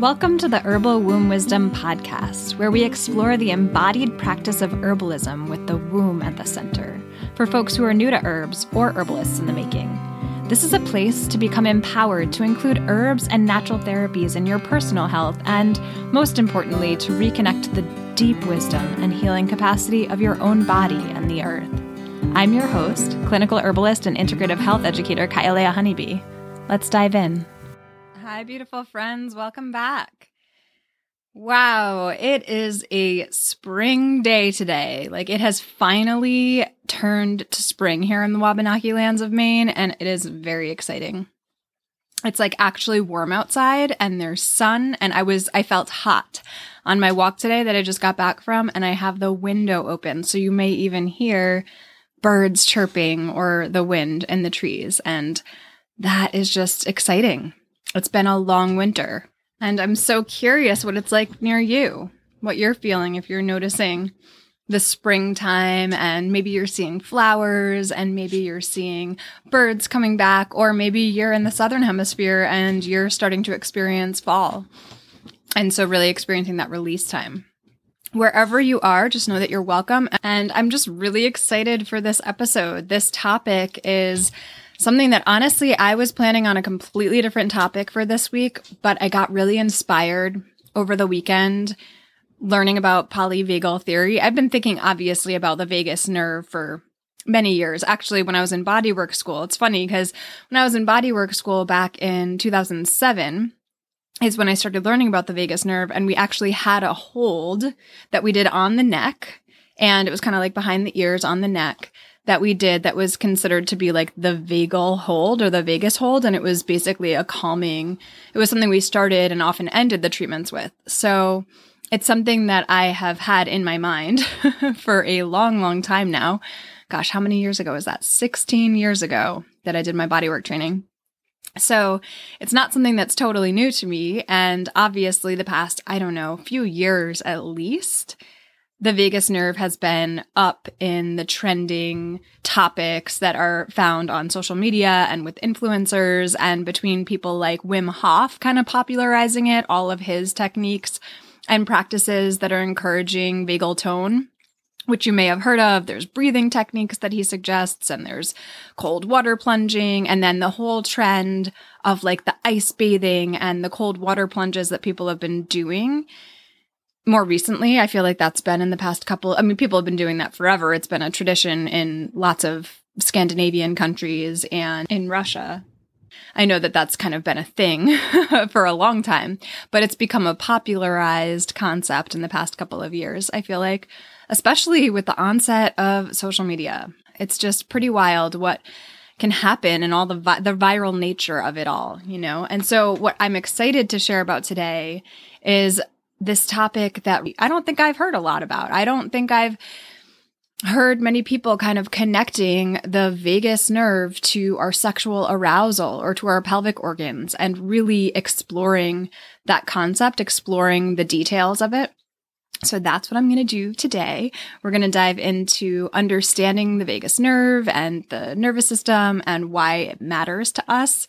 Welcome to the Herbal Womb Wisdom podcast, where we explore the embodied practice of herbalism with the womb at the center for folks who are new to herbs or herbalists in the making. This is a place to become empowered to include herbs and natural therapies in your personal health, and most importantly, to reconnect the deep wisdom and healing capacity of your own body and the earth. I'm your host, clinical herbalist and integrative health educator Kyalea Honeybee. Let's dive in. Hi, beautiful friends. Welcome back. Wow, it is a spring day today. Like it has finally turned to spring here in the Wabanaki lands of Maine, and it is very exciting. It's like actually warm outside and there's sun, and I was, I felt hot on my walk today that I just got back from, and I have the window open. So you may even hear birds chirping or the wind in the trees. And that is just exciting. It's been a long winter, and I'm so curious what it's like near you, what you're feeling if you're noticing the springtime and maybe you're seeing flowers and maybe you're seeing birds coming back, or maybe you're in the southern hemisphere and you're starting to experience fall. And so, really experiencing that release time. Wherever you are, just know that you're welcome. And I'm just really excited for this episode. This topic is Something that honestly, I was planning on a completely different topic for this week, but I got really inspired over the weekend learning about polyvagal theory. I've been thinking obviously about the vagus nerve for many years. Actually, when I was in bodywork school, it's funny because when I was in bodywork school back in 2007, is when I started learning about the vagus nerve and we actually had a hold that we did on the neck and it was kind of like behind the ears on the neck that we did that was considered to be like the vagal hold or the vagus hold. And it was basically a calming, it was something we started and often ended the treatments with. So it's something that I have had in my mind for a long, long time now. Gosh, how many years ago was that? 16 years ago that I did my bodywork training. So it's not something that's totally new to me. And obviously, the past, I don't know, few years at least, the vagus nerve has been up in the trending topics that are found on social media and with influencers and between people like Wim Hof kind of popularizing it, all of his techniques and practices that are encouraging vagal tone. Which you may have heard of. There's breathing techniques that he suggests, and there's cold water plunging, and then the whole trend of like the ice bathing and the cold water plunges that people have been doing more recently, I feel like that's been in the past couple. I mean, people have been doing that forever. It's been a tradition in lots of Scandinavian countries and in Russia. I know that that's kind of been a thing for a long time, but it's become a popularized concept in the past couple of years. I feel like, especially with the onset of social media, it's just pretty wild what can happen and all the vi- the viral nature of it all, you know. And so, what I'm excited to share about today is this topic that I don't think I've heard a lot about. I don't think I've heard many people kind of connecting the vagus nerve to our sexual arousal or to our pelvic organs and really exploring that concept, exploring the details of it. So that's what I'm going to do today. We're going to dive into understanding the vagus nerve and the nervous system and why it matters to us.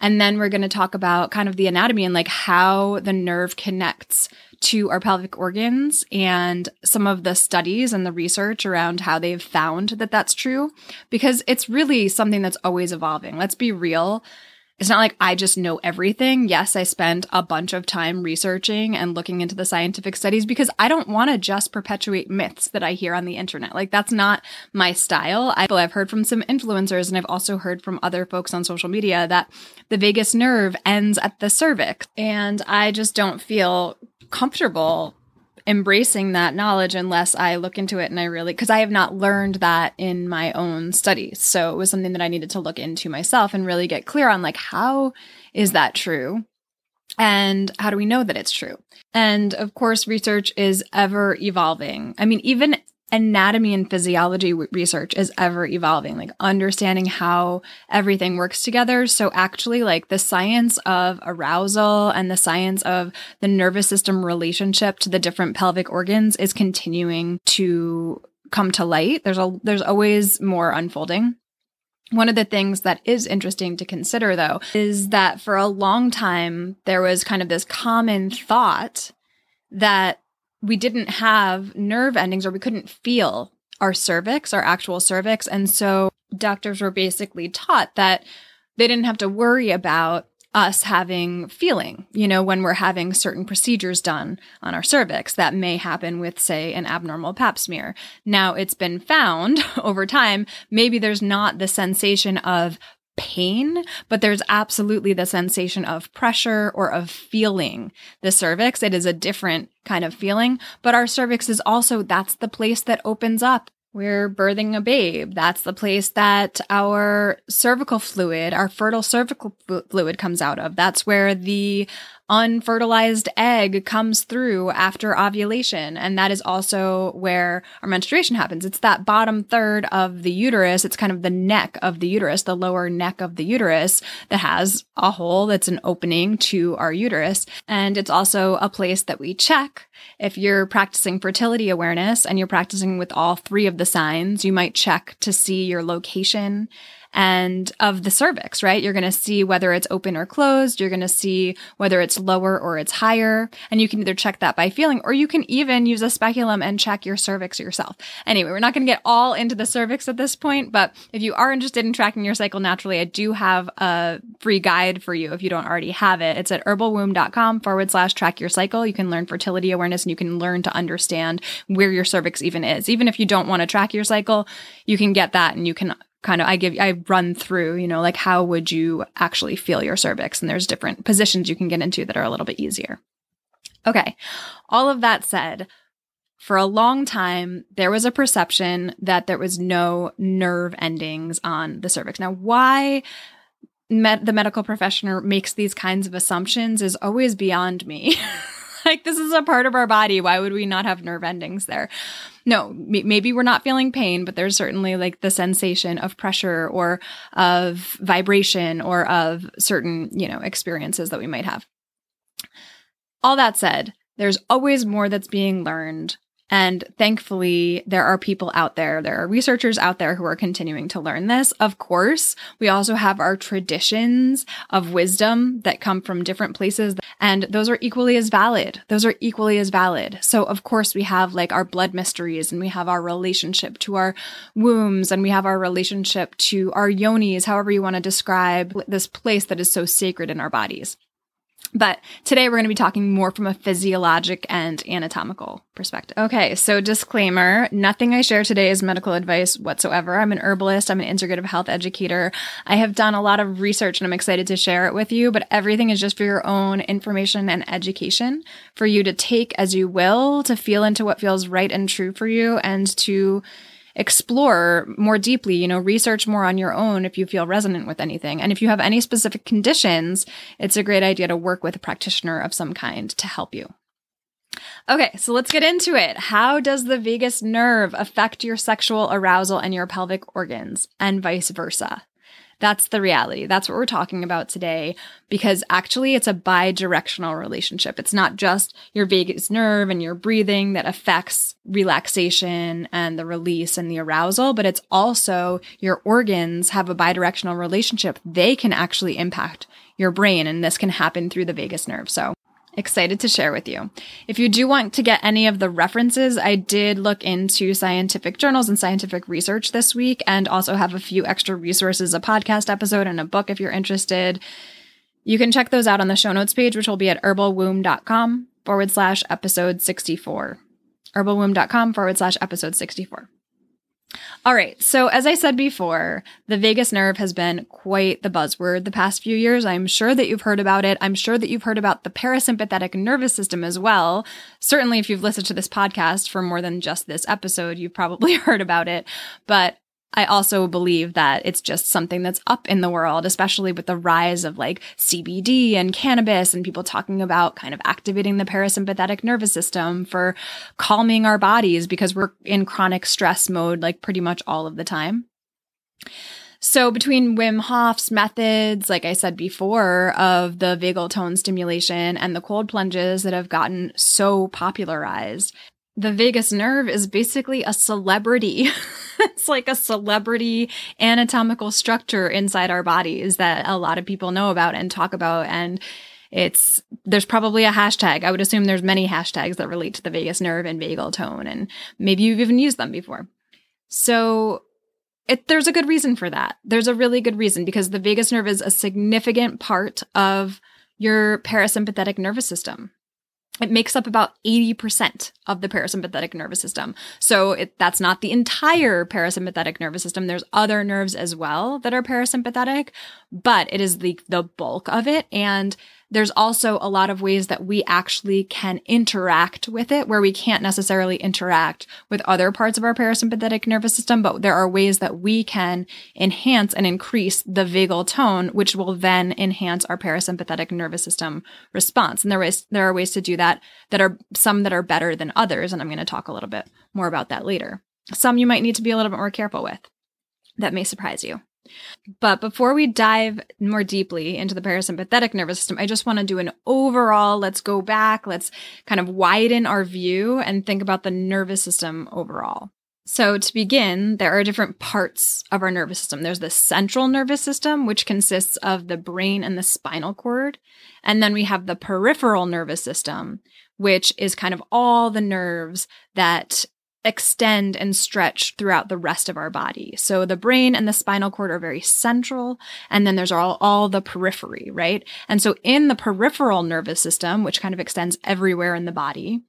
And then we're going to talk about kind of the anatomy and like how the nerve connects to our pelvic organs and some of the studies and the research around how they've found that that's true because it's really something that's always evolving. Let's be real. It's not like I just know everything. Yes, I spent a bunch of time researching and looking into the scientific studies because I don't want to just perpetuate myths that I hear on the internet. Like that's not my style. I've heard from some influencers and I've also heard from other folks on social media that the vagus nerve ends at the cervix. And I just don't feel comfortable embracing that knowledge unless I look into it and I really, because I have not learned that in my own studies. So it was something that I needed to look into myself and really get clear on like, how is that true? And how do we know that it's true? And of course, research is ever evolving. I mean, even anatomy and physiology research is ever evolving, like understanding how everything works together. So actually like the science of arousal and the science of the nervous system relationship to the different pelvic organs is continuing to come to light. There's a, there's always more unfolding. One of the things that is interesting to consider, though, is that for a long time, there was kind of this common thought that we didn't have nerve endings or we couldn't feel our cervix, our actual cervix. And so doctors were basically taught that they didn't have to worry about us having feeling, you know, when we're having certain procedures done on our cervix that may happen with, say, an abnormal pap smear. Now, it's been found over time, maybe there's not the sensation of pain, but there's absolutely the sensation of pressure or of feeling the cervix. It is a different kind of feeling, but our cervix is also, that's the place that opens up we're birthing a babe. That's the place that our cervical fluid, our fertile cervical fluid comes out of. That's where the unfertilized egg comes through after ovulation. And that is also where our menstruation happens. It's that bottom third of the uterus. It's kind of the neck of the uterus, the lower neck of the uterus that has a hole that's an opening to our uterus. And it's also a place that we check. If you're practicing fertility awareness and you're practicing with all three of the signs, you might check to see your location and of the cervix, right? You're going to see whether it's open or closed. You're going to see whether it's lower or it's higher. And you can either check that by feeling, or you can even use a speculum and check your cervix yourself. Anyway, we're not going to get all into the cervix at this point, but if you are interested in tracking your cycle naturally, I do have a free guide for you if you don't already have it. It's at herbalwomb.com forward slash track your cycle. You can learn fertility awareness and you can learn to understand where your cervix even is. Even if you don't want to track your cycle, you can get that and you can kind of I give I run through, you know, like how would you actually feel your cervix and there's different positions you can get into that are a little bit easier. Okay. All of that said, for a long time there was a perception that there was no nerve endings on the cervix. Now, why the medical professional makes these kinds of assumptions is always beyond me. like this is a part of our body. Why would we not have nerve endings there? No, maybe we're not feeling pain, but there's certainly like the sensation of pressure or of vibration or of certain, you know, experiences that we might have. All that said, there's always more that's being learned and thankfully, there are people out there, there are researchers out there who are continuing to learn this. Of course, we also have our traditions of wisdom that come from different places, and those are equally as valid. Those are equally as valid. So, of course, we have like our blood mysteries, and we have our relationship to our wombs, and we have our relationship to our yonis, however you want to describe this place that is so sacred in our bodies. But today we're going to be talking more from a physiologic and anatomical perspective. Okay, so disclaimer nothing I share today is medical advice whatsoever. I'm an herbalist, I'm an integrative health educator. I have done a lot of research and I'm excited to share it with you, but everything is just for your own information and education for you to take as you will, to feel into what feels right and true for you, and to explore more deeply, you know, research more on your own if you feel resonant with anything. And if you have any specific conditions, it's a great idea to work with a practitioner of some kind to help you. Okay, so let's get into it. How does the vagus nerve affect your sexual arousal and your pelvic organs, and vice versa? That's the reality. That's what we're talking about today because actually it's a bi-directional relationship. It's not just your vagus nerve and your breathing that affects relaxation and the release and the arousal, but it's also your organs have a bi-directional relationship. They can actually impact your brain and this can happen through the vagus nerve. So excited to share with you. If you do want to get any of the references, I did look into scientific journals and scientific research this week and also have a few extra resources, a podcast episode and a book if you're interested. You can check those out on the show notes page, which will be at herbalwomb.com forward slash episode 64. herbalwomb.com forward slash episode 64. All right. So, as I said before, the vagus nerve has been quite the buzzword the past few years. I'm sure that you've heard about it. I'm sure that you've heard about the parasympathetic nervous system as well. Certainly, if you've listened to this podcast for more than just this episode, you've probably heard about it. But I also believe that it's just something that's up in the world, especially with the rise of like CBD and cannabis and people talking about kind of activating the parasympathetic nervous system for calming our bodies because we're in chronic stress mode like pretty much all of the time. So between Wim Hof's methods, like I said before, of the vagal tone stimulation and the cold plunges that have gotten so popularized, the vagus nerve is basically a celebrity it's like a celebrity anatomical structure inside our bodies that a lot of people know about and talk about. And it's, there's probably a hashtag. I would assume there's many hashtags that relate to the vagus nerve and vagal tone. And maybe you've even used them before. So it, there's a good reason for that. There's a really good reason because the vagus nerve is a significant part of your parasympathetic nervous system. It makes up about 80% of the parasympathetic nervous system. So it, that's not the entire parasympathetic nervous system. There's other nerves as well that are parasympathetic, but it is the, the bulk of it. And there's also a lot of ways that we actually can interact with it where we can't necessarily interact with other parts of our parasympathetic nervous system, but there are ways that we can enhance and increase the vagal tone, which will then enhance our parasympathetic nervous system response. And there, is, there are ways to do that that are some that are better than others. And I'm going to talk a little bit more about that later. Some you might need to be a little bit more careful with. That may surprise you. But before we dive more deeply into the parasympathetic nervous system, I just want to do an overall, let's go back, let's kind of widen our view and think about the nervous system overall. So, to begin, there are different parts of our nervous system. There's the central nervous system, which consists of the brain and the spinal cord. And then we have the peripheral nervous system, which is kind of all the nerves that extend and stretch throughout the rest of our body. So the brain and the spinal cord are very central. And then there's all, all the periphery, right? And so in the peripheral nervous system, which kind of extends everywhere in the body,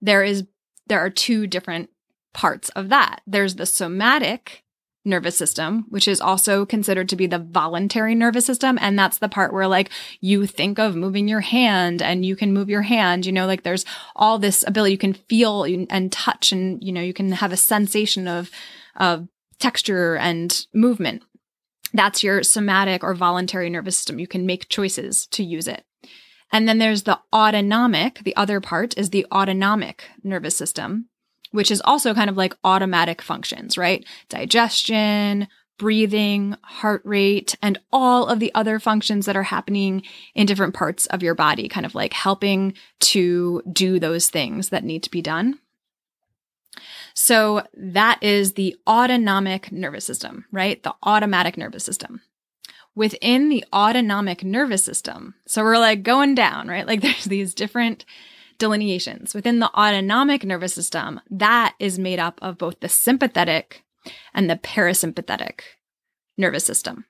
there is, there are two different parts of that. There's the somatic nervous system, which is also considered to be the voluntary nervous system. And that's the part where like you think of moving your hand and you can move your hand, you know, like there's all this ability you can feel and touch and, you know, you can have a sensation of, of texture and movement. That's your somatic or voluntary nervous system. You can make choices to use it. And then there's the autonomic. The other part is the autonomic nervous system, which is also kind of like automatic functions, right? Digestion, breathing, heart rate, and all of the other functions that are happening in different parts of your body, kind of like helping to do those things that need to be done. So that is the autonomic nervous system, right? The automatic nervous system. Within the autonomic nervous system, so we're like going down, right? Like there's these different delineations. Within the autonomic nervous system, that is made up of both the sympathetic and the parasympathetic nervous system.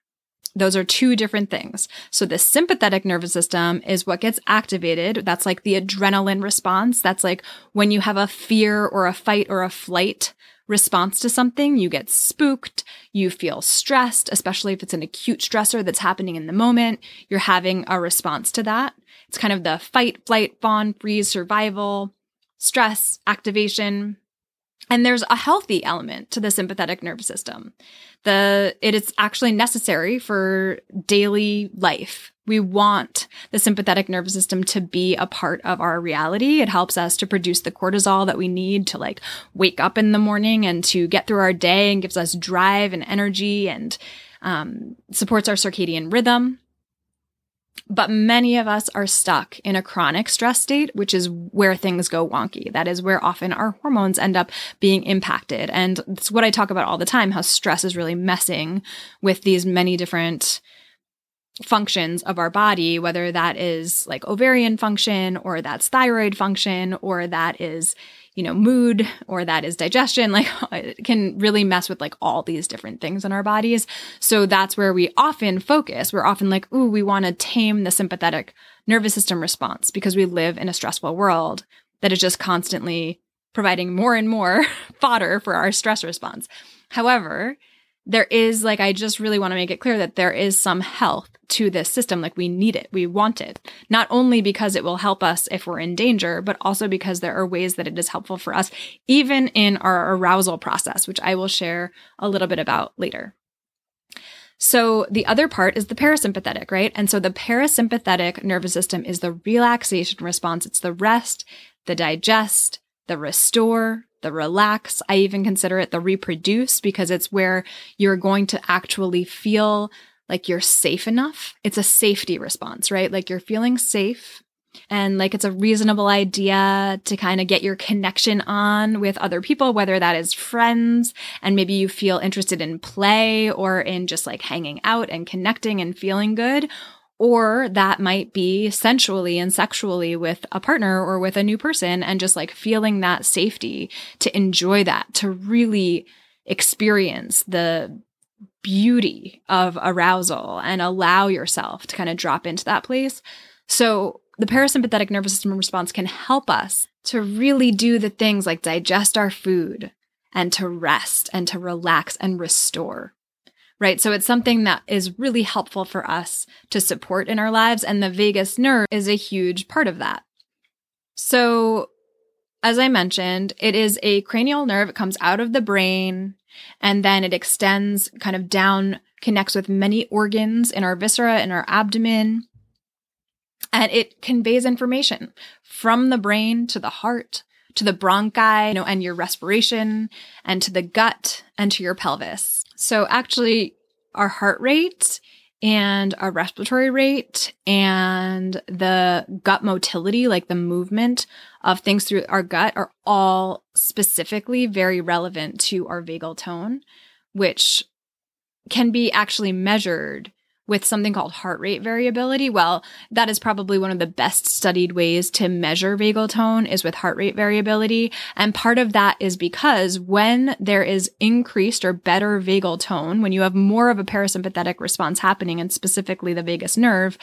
Those are two different things. So the sympathetic nervous system is what gets activated. That's like the adrenaline response. That's like when you have a fear or a fight or a flight response to something, you get spooked, you feel stressed, especially if it's an acute stressor that's happening in the moment. You're having a response to that. It's kind of the fight, flight, fawn, freeze, survival, stress, activation. And there's a healthy element to the sympathetic nervous system. The it is actually necessary for daily life. We want the sympathetic nervous system to be a part of our reality. It helps us to produce the cortisol that we need to like wake up in the morning and to get through our day and gives us drive and energy and um, supports our circadian rhythm. But many of us are stuck in a chronic stress state, which is where things go wonky. That is where often our hormones end up being impacted. And it's what I talk about all the time, how stress is really messing with these many different functions of our body, whether that is like ovarian function or that's thyroid function or that is you know, mood or that is digestion, like it can really mess with like all these different things in our bodies. So that's where we often focus. We're often like, ooh, we want to tame the sympathetic nervous system response because we live in a stressful world that is just constantly providing more and more fodder for our stress response. However, there is like I just really want to make it clear that there is some health to this system like we need it we want it not only because it will help us if we're in danger but also because there are ways that it is helpful for us even in our arousal process which I will share a little bit about later so the other part is the parasympathetic, right? And so the parasympathetic nervous system is the relaxation response. It's the rest, the digest, the restore, the relax. I even consider it the reproduce because it's where you're going to actually feel like you're safe enough. It's a safety response, right? Like you're feeling safe. and like it's a reasonable idea to kind of get your connection on with other people, whether that is friends and maybe you feel interested in play or in just like hanging out and connecting and feeling good. Or that might be sensually and sexually with a partner or with a new person and just like feeling that safety to enjoy that, to really experience the beauty of arousal and allow yourself to kind of drop into that place. So the parasympathetic nervous system response can help us to really do the things like digest our food and to rest and to relax and restore. Right. So it's something that is really helpful for us to support in our lives. And the vagus nerve is a huge part of that. So as I mentioned, it is a cranial nerve. It comes out of the brain and then it extends kind of down, connects with many organs in our viscera, in our abdomen and it conveys information from the brain to the heart to the bronchi you know, and your respiration and to the gut and to your pelvis. So actually our heart rate and our respiratory rate and the gut motility, like the movement of things through our gut are all specifically very relevant to our vagal tone, which can be actually measured with something called heart rate variability. Well, that is probably one of the best studied ways to measure vagal tone is with heart rate variability. And part of that is because when there is increased or better vagal tone, when you have more of a parasympathetic response happening and specifically the vagus nerve,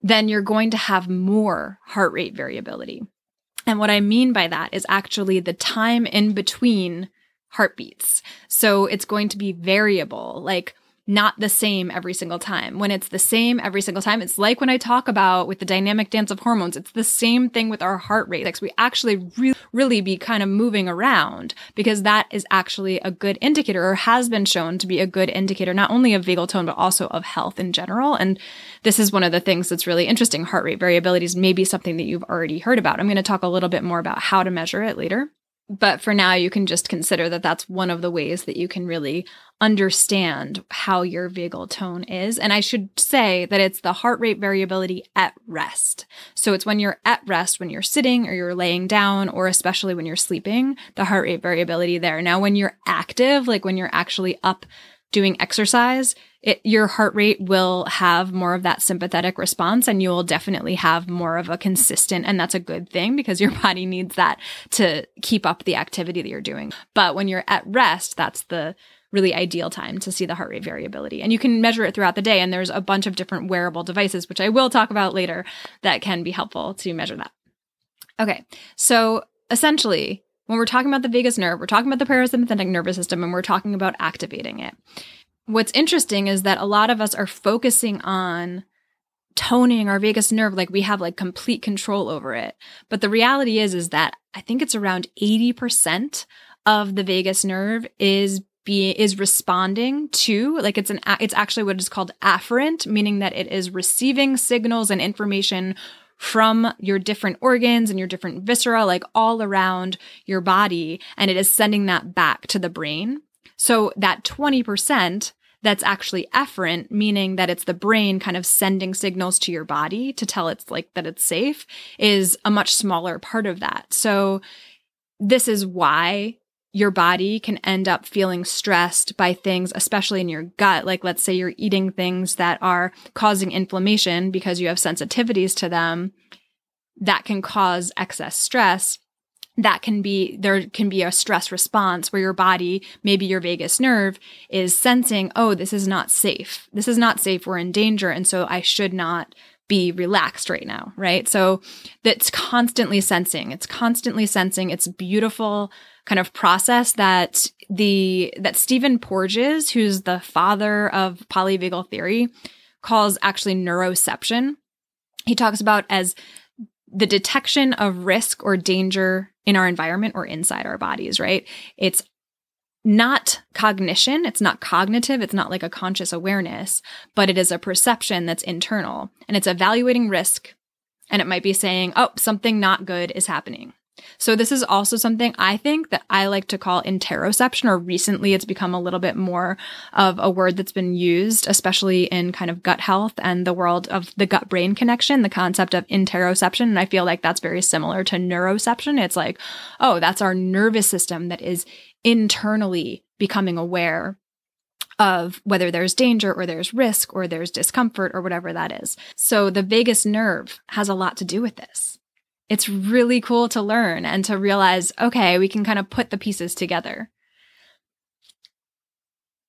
then you're going to have more heart rate variability. And what I mean by that is actually the time in between heartbeats. So it's going to be variable. Like not the same every single time. When it's the same every single time, it's like when I talk about with the dynamic dance of hormones, it's the same thing with our heart rate. Like we actually really, really be kind of moving around because that is actually a good indicator or has been shown to be a good indicator, not only of vagal tone, but also of health in general. And this is one of the things that's really interesting. Heart rate variability is maybe something that you've already heard about. I'm going to talk a little bit more about how to measure it later. But for now, you can just consider that that's one of the ways that you can really understand how your vagal tone is. And I should say that it's the heart rate variability at rest. So it's when you're at rest, when you're sitting or you're laying down, or especially when you're sleeping, the heart rate variability there. Now, when you're active, like when you're actually up doing exercise, it, your heart rate will have more of that sympathetic response and you will definitely have more of a consistent, and that's a good thing because your body needs that to keep up the activity that you're doing. But when you're at rest, that's the really ideal time to see the heart rate variability. And you can measure it throughout the day. And there's a bunch of different wearable devices, which I will talk about later, that can be helpful to measure that. Okay. So essentially, when we're talking about the vagus nerve, we're talking about the parasympathetic nervous system and we're talking about activating it what's interesting is that a lot of us are focusing on toning our vagus nerve like we have like complete control over it. But the reality is is that I think it's around 80% of the vagus nerve is be is responding to like it's an it's actually what is called afferent meaning that it is receiving signals and information from your different organs and your different viscera like all around your body and it is sending that back to the brain so that 20% that's actually efferent, meaning that it's the brain kind of sending signals to your body to tell it's like that it's safe, is a much smaller part of that. So this is why your body can end up feeling stressed by things, especially in your gut. Like, let's say you're eating things that are causing inflammation because you have sensitivities to them that can cause excess stress that can be there can be a stress response where your body maybe your vagus nerve is sensing oh this is not safe. This is not safe. We're in danger. And so i should not be relaxed right now right? So that's constantly sensing. It's constantly sensing. It's beautiful kind of process that the that Stephen Porges who's the father of polyvagal theory calls actually neuroception. He talks about as the detection of risk or danger in our environment or inside our bodies, right? It's not cognition. It's not cognitive. It's not like a conscious awareness, but it is a perception that's internal and it's evaluating risk. And it might be saying, oh, something not good is happening. So this is also something I think that I like to call interoception, or recently it's become a little bit more of a word that's been used, especially in kind of gut health and the world of the gut brain connection, the concept of interoception. And I feel like that's very similar to neuroception. It's like, oh, that's our nervous system that is internally becoming aware of whether there's danger or there's risk or there's discomfort or whatever that is. So the vagus nerve has a lot to do with this it's really cool to learn and to realize, okay, we can kind of put the pieces together.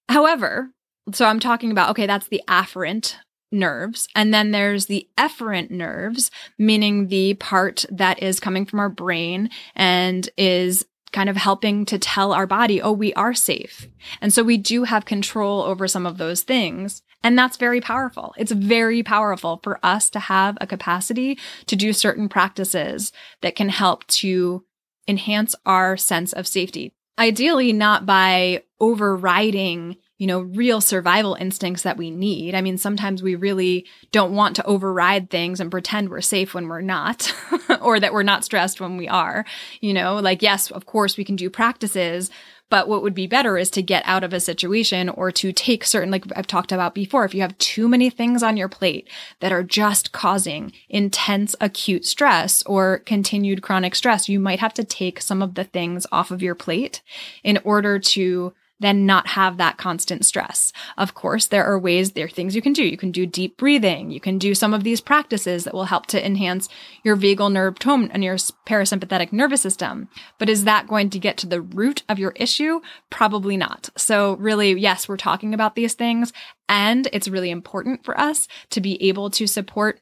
However, so I'm talking about, okay, that's the afferent nerves. And then there's the efferent nerves, meaning the part that is coming from our brain and is kind of helping to tell our body, oh, we are safe. And so we do have control over some of those things. And that's very powerful. It's very powerful for us to have a capacity to do certain practices that can help to enhance our sense of safety. Ideally, not by overriding you know, real survival instincts that we need. I mean, sometimes we really don't want to override things and pretend we're safe when we're not, or that we're not stressed when we are. You know, like, yes, of course we can do practices, but what would be better is to get out of a situation or to take certain, like I've talked about before, if you have too many things on your plate that are just causing intense acute stress or continued chronic stress, you might have to take some of the things off of your plate in order to then not have that constant stress. Of course, there are ways, there are things you can do. You can do deep breathing. You can do some of these practices that will help to enhance your vagal nerve tone and your parasympathetic nervous system. But is that going to get to the root of your issue? Probably not. So really, yes, we're talking about these things and it's really important for us to be able to support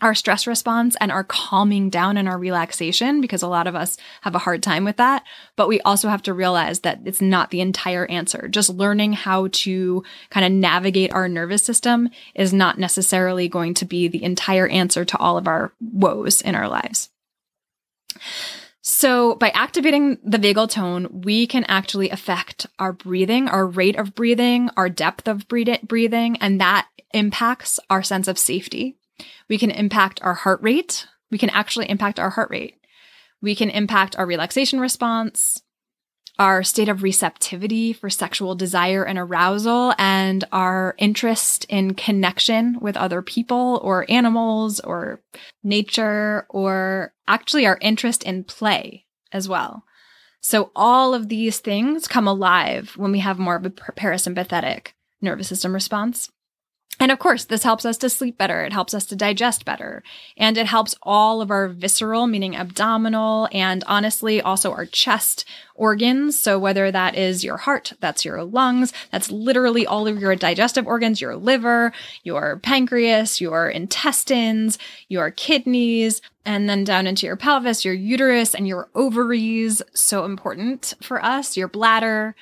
our stress response and our calming down and our relaxation because a lot of us have a hard time with that. But we also have to realize that it's not the entire answer. Just learning how to kind of navigate our nervous system is not necessarily going to be the entire answer to all of our woes in our lives. So by activating the vagal tone, we can actually affect our breathing, our rate of breathing, our depth of breathing, and that impacts our sense of safety. We can impact our heart rate. We can actually impact our heart rate. We can impact our relaxation response, our state of receptivity for sexual desire and arousal, and our interest in connection with other people or animals or nature, or actually our interest in play as well. So all of these things come alive when we have more of a parasympathetic nervous system response. And of course, this helps us to sleep better. It helps us to digest better. And it helps all of our visceral, meaning abdominal, and honestly, also our chest organs. So whether that is your heart, that's your lungs, that's literally all of your digestive organs, your liver, your pancreas, your intestines, your kidneys, and then down into your pelvis, your uterus, and your ovaries. So important for us, your bladder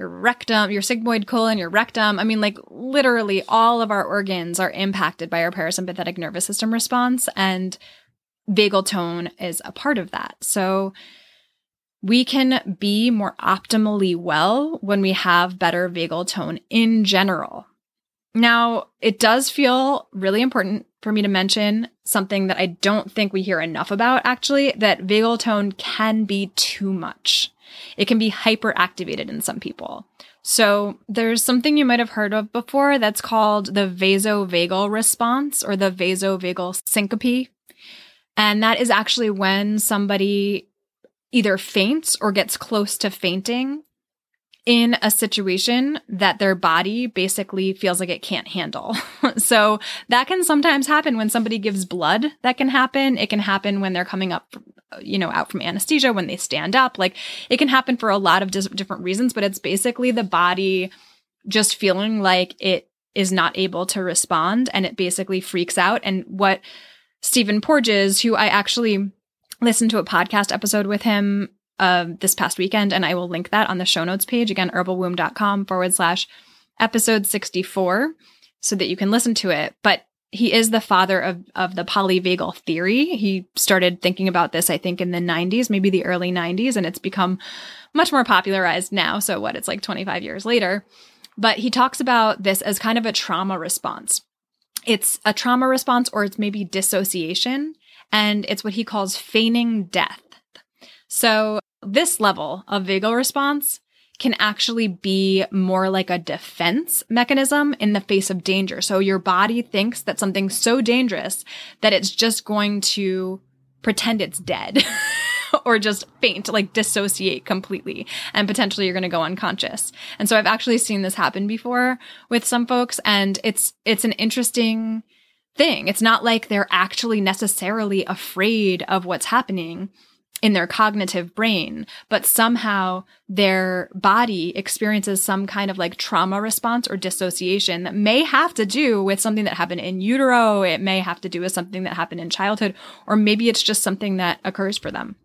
your rectum, your sigmoid colon, your rectum. I mean, like literally all of our organs are impacted by our parasympathetic nervous system response, and vagal tone is a part of that. So we can be more optimally well when we have better vagal tone in general. Now, it does feel really important for me to mention something that I don't think we hear enough about actually, that vagal tone can be too much. It can be hyperactivated in some people. So there's something you might have heard of before that's called the vasovagal response or the vasovagal syncope. And that is actually when somebody either faints or gets close to fainting in a situation that their body basically feels like it can't handle. so that can sometimes happen when somebody gives blood. That can happen. It can happen when they're coming up, you know, out from anesthesia, when they stand up. Like it can happen for a lot of dis- different reasons, but it's basically the body just feeling like it is not able to respond and it basically freaks out. And what Stephen Porges, who I actually listened to a podcast episode with him uh, this past weekend, and I will link that on the show notes page. Again, herbalwomb.com forward slash episode 64 so that you can listen to it. But he is the father of, of the polyvagal theory. He started thinking about this, I think, in the 90s, maybe the early 90s, and it's become much more popularized now. So, what, it's like 25 years later. But he talks about this as kind of a trauma response. It's a trauma response, or it's maybe dissociation, and it's what he calls feigning death. So this level of vagal response can actually be more like a defense mechanism in the face of danger. So your body thinks that something's so dangerous that it's just going to pretend it's dead. or just faint, like dissociate completely, and potentially you're going to go unconscious. And so I've actually seen this happen before with some folks, and it's it's an interesting thing. It's not like they're actually necessarily afraid of what's happening in their cognitive brain, but somehow their body experiences some kind of like trauma response or dissociation that may have to do with something that happened in utero. It may have to do with something that happened in childhood, or maybe it's just something that occurs for them.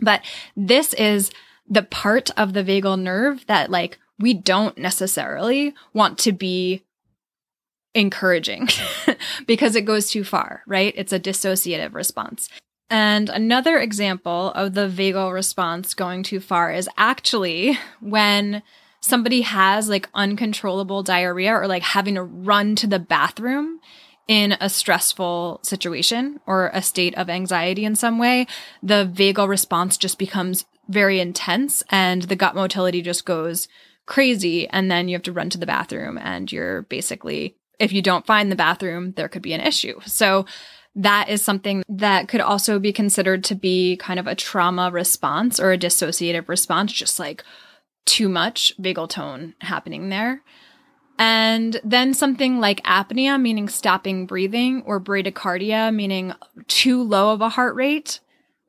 But this is the part of the vagal nerve that like we don't necessarily want to be encouraging because it goes too far, right? It's a dissociative response. And another example of the vagal response going too far is actually when somebody has like uncontrollable diarrhea or like having to run to the bathroom in a stressful situation or a state of anxiety in some way, the vagal response just becomes very intense and the gut motility just goes crazy. And then you have to run to the bathroom and you're basically, if you don't find the bathroom, there could be an issue. So that is something that could also be considered to be kind of a trauma response or a dissociative response, just like too much vagal tone happening there. And then something like apnea, meaning stopping breathing, or bradycardia, meaning too low of a heart rate.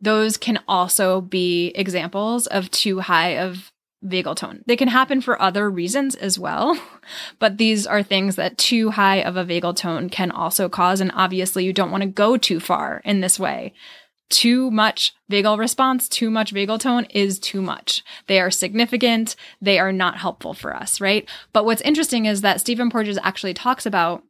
Those can also be examples of too high of vagal tone. They can happen for other reasons as well, but these are things that too high of a vagal tone can also cause. And obviously, you don't want to go too far in this way. Too much vagal response, too much vagal tone is too much. They are significant. They are not helpful for us, right? But what's interesting is that Stephen Porges actually talks about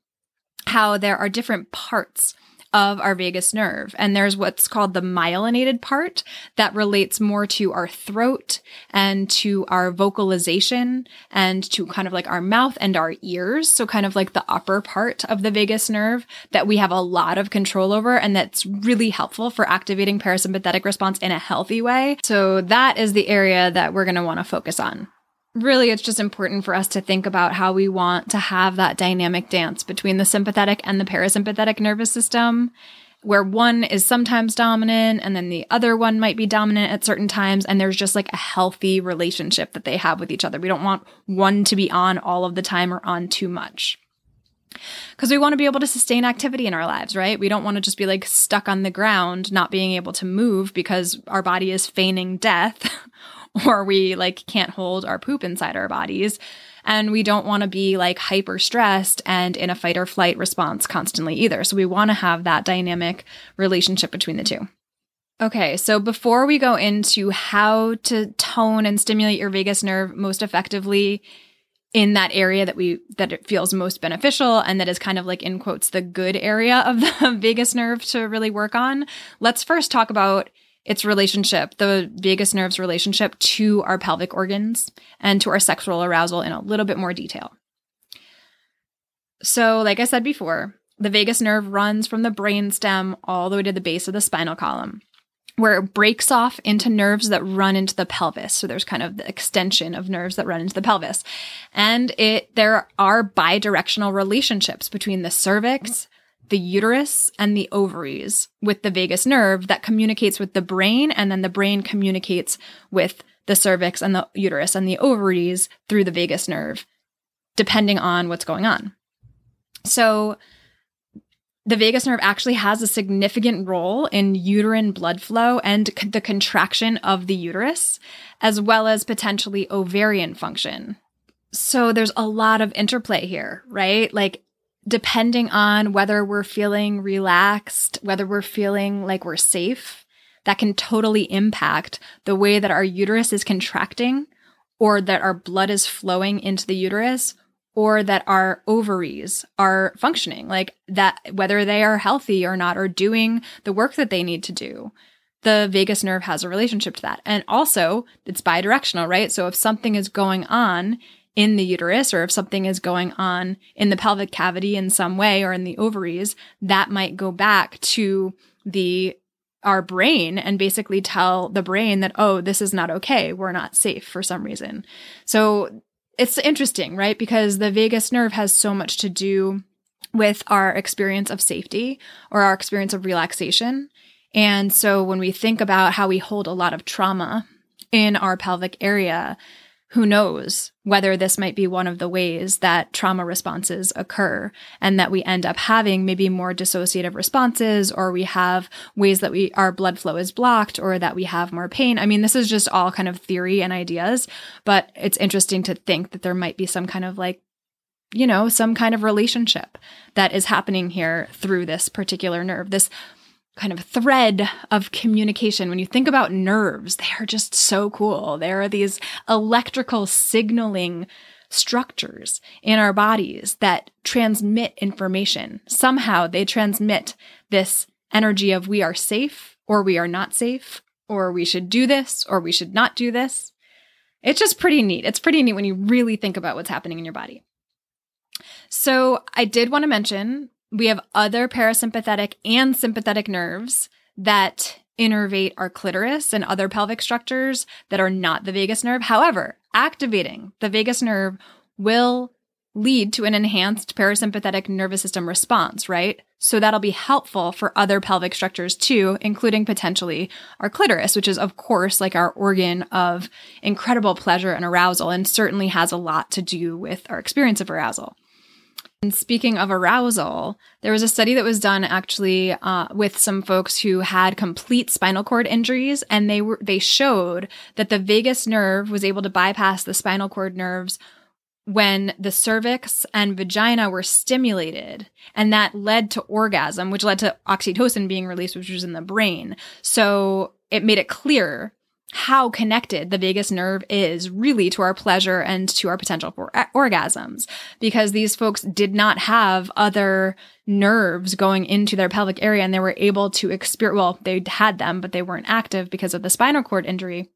how there are different parts of our vagus nerve. And there's what's called the myelinated part that relates more to our throat and to our vocalization and to kind of like our mouth and our ears. So kind of like the upper part of the vagus nerve that we have a lot of control over and that's really helpful for activating parasympathetic response in a healthy way. So that is the area that we're going to want to focus on really it's just important for us to think about how we want to have that dynamic dance between the sympathetic and the parasympathetic nervous system where one is sometimes dominant and then the other one might be dominant at certain times and there's just like a healthy relationship that they have with each other. We don't want one to be on all of the time or on too much. Because we want to be able to sustain activity in our lives, right? We don't want to just be like stuck on the ground, not being able to move because our body is feigning death or we like can't hold our poop inside our bodies. And we don't want to be like hyper stressed and in a fight or flight response constantly either. So we want to have that dynamic relationship between the two. Okay, so before we go into how to tone and stimulate your vagus nerve most effectively in that area that we that it feels most beneficial and that is kind of like in quotes the good area of the vagus nerve to really work on, let's first talk about its relationship, the vagus nerve's relationship to our pelvic organs and to our sexual arousal in a little bit more detail. So, like I said before, the vagus nerve runs from the brainstem all the way to the base of the spinal column, where it breaks off into nerves that run into the pelvis. So there's kind of the extension of nerves that run into the pelvis. And it there are bidirectional relationships between the cervix the uterus and the ovaries with the vagus nerve that communicates with the brain, and then the brain communicates with the cervix and the uterus and the ovaries through the vagus nerve, depending on what's going on. So, the vagus nerve actually has a significant role in uterine blood flow and the contraction of the uterus, as well as potentially ovarian function. So there's a lot of interplay here, right? Like depending on whether we're feeling relaxed, whether we're feeling like we're safe, that can totally impact the way that our uterus is contracting or that our blood is flowing into the uterus or that our ovaries are functioning, like that, whether they are healthy or not, or doing the work that they need to do. The vagus nerve has a relationship to that. And also, it's bidirectional, right? So if something is going on in the uterus or if something is going on in the pelvic cavity in some way or in the ovaries, that might go back to the our brain and basically tell the brain that, oh, this is not okay. We're not safe for some reason. So it's interesting, right? Because the vagus nerve has so much to do with our experience of safety or our experience of relaxation. And so when we think about how we hold a lot of trauma in our pelvic area, who knows whether this might be one of the ways that trauma responses occur and that we end up having maybe more dissociative responses or we have ways that we our blood flow is blocked or that we have more pain. I mean, this is just all kind of theory and ideas, but it's interesting to think that there might be some kind of like you know, some kind of relationship that is happening here through this particular nerve. This kind of thread of communication. When you think about nerves, they are just so cool. There are these electrical signaling structures in our bodies that transmit information. Somehow they transmit this energy of we are safe or we are not safe or we should do this or we should not do this. It's just pretty neat. It's pretty neat when you really think about what's happening in your body. So I did want to mention we have other parasympathetic and sympathetic nerves that innervate our clitoris and other pelvic structures that are not the vagus nerve. However, activating the vagus nerve will lead to an enhanced parasympathetic nervous system response, right? So that'll be helpful for other pelvic structures too, including potentially our clitoris, which is of course like our organ of incredible pleasure and arousal and certainly has a lot to do with our experience of arousal. And speaking of arousal, there was a study that was done actually uh, with some folks who had complete spinal cord injuries, and they were they showed that the vagus nerve was able to bypass the spinal cord nerves when the cervix and vagina were stimulated, and that led to orgasm, which led to oxytocin being released, which was in the brain. So it made it clear how connected the vagus nerve is really to our pleasure and to our potential for orgasms. Because these folks did not have other nerves going into their pelvic area and they were able to experience well they had them but they weren't active because of the spinal cord injury.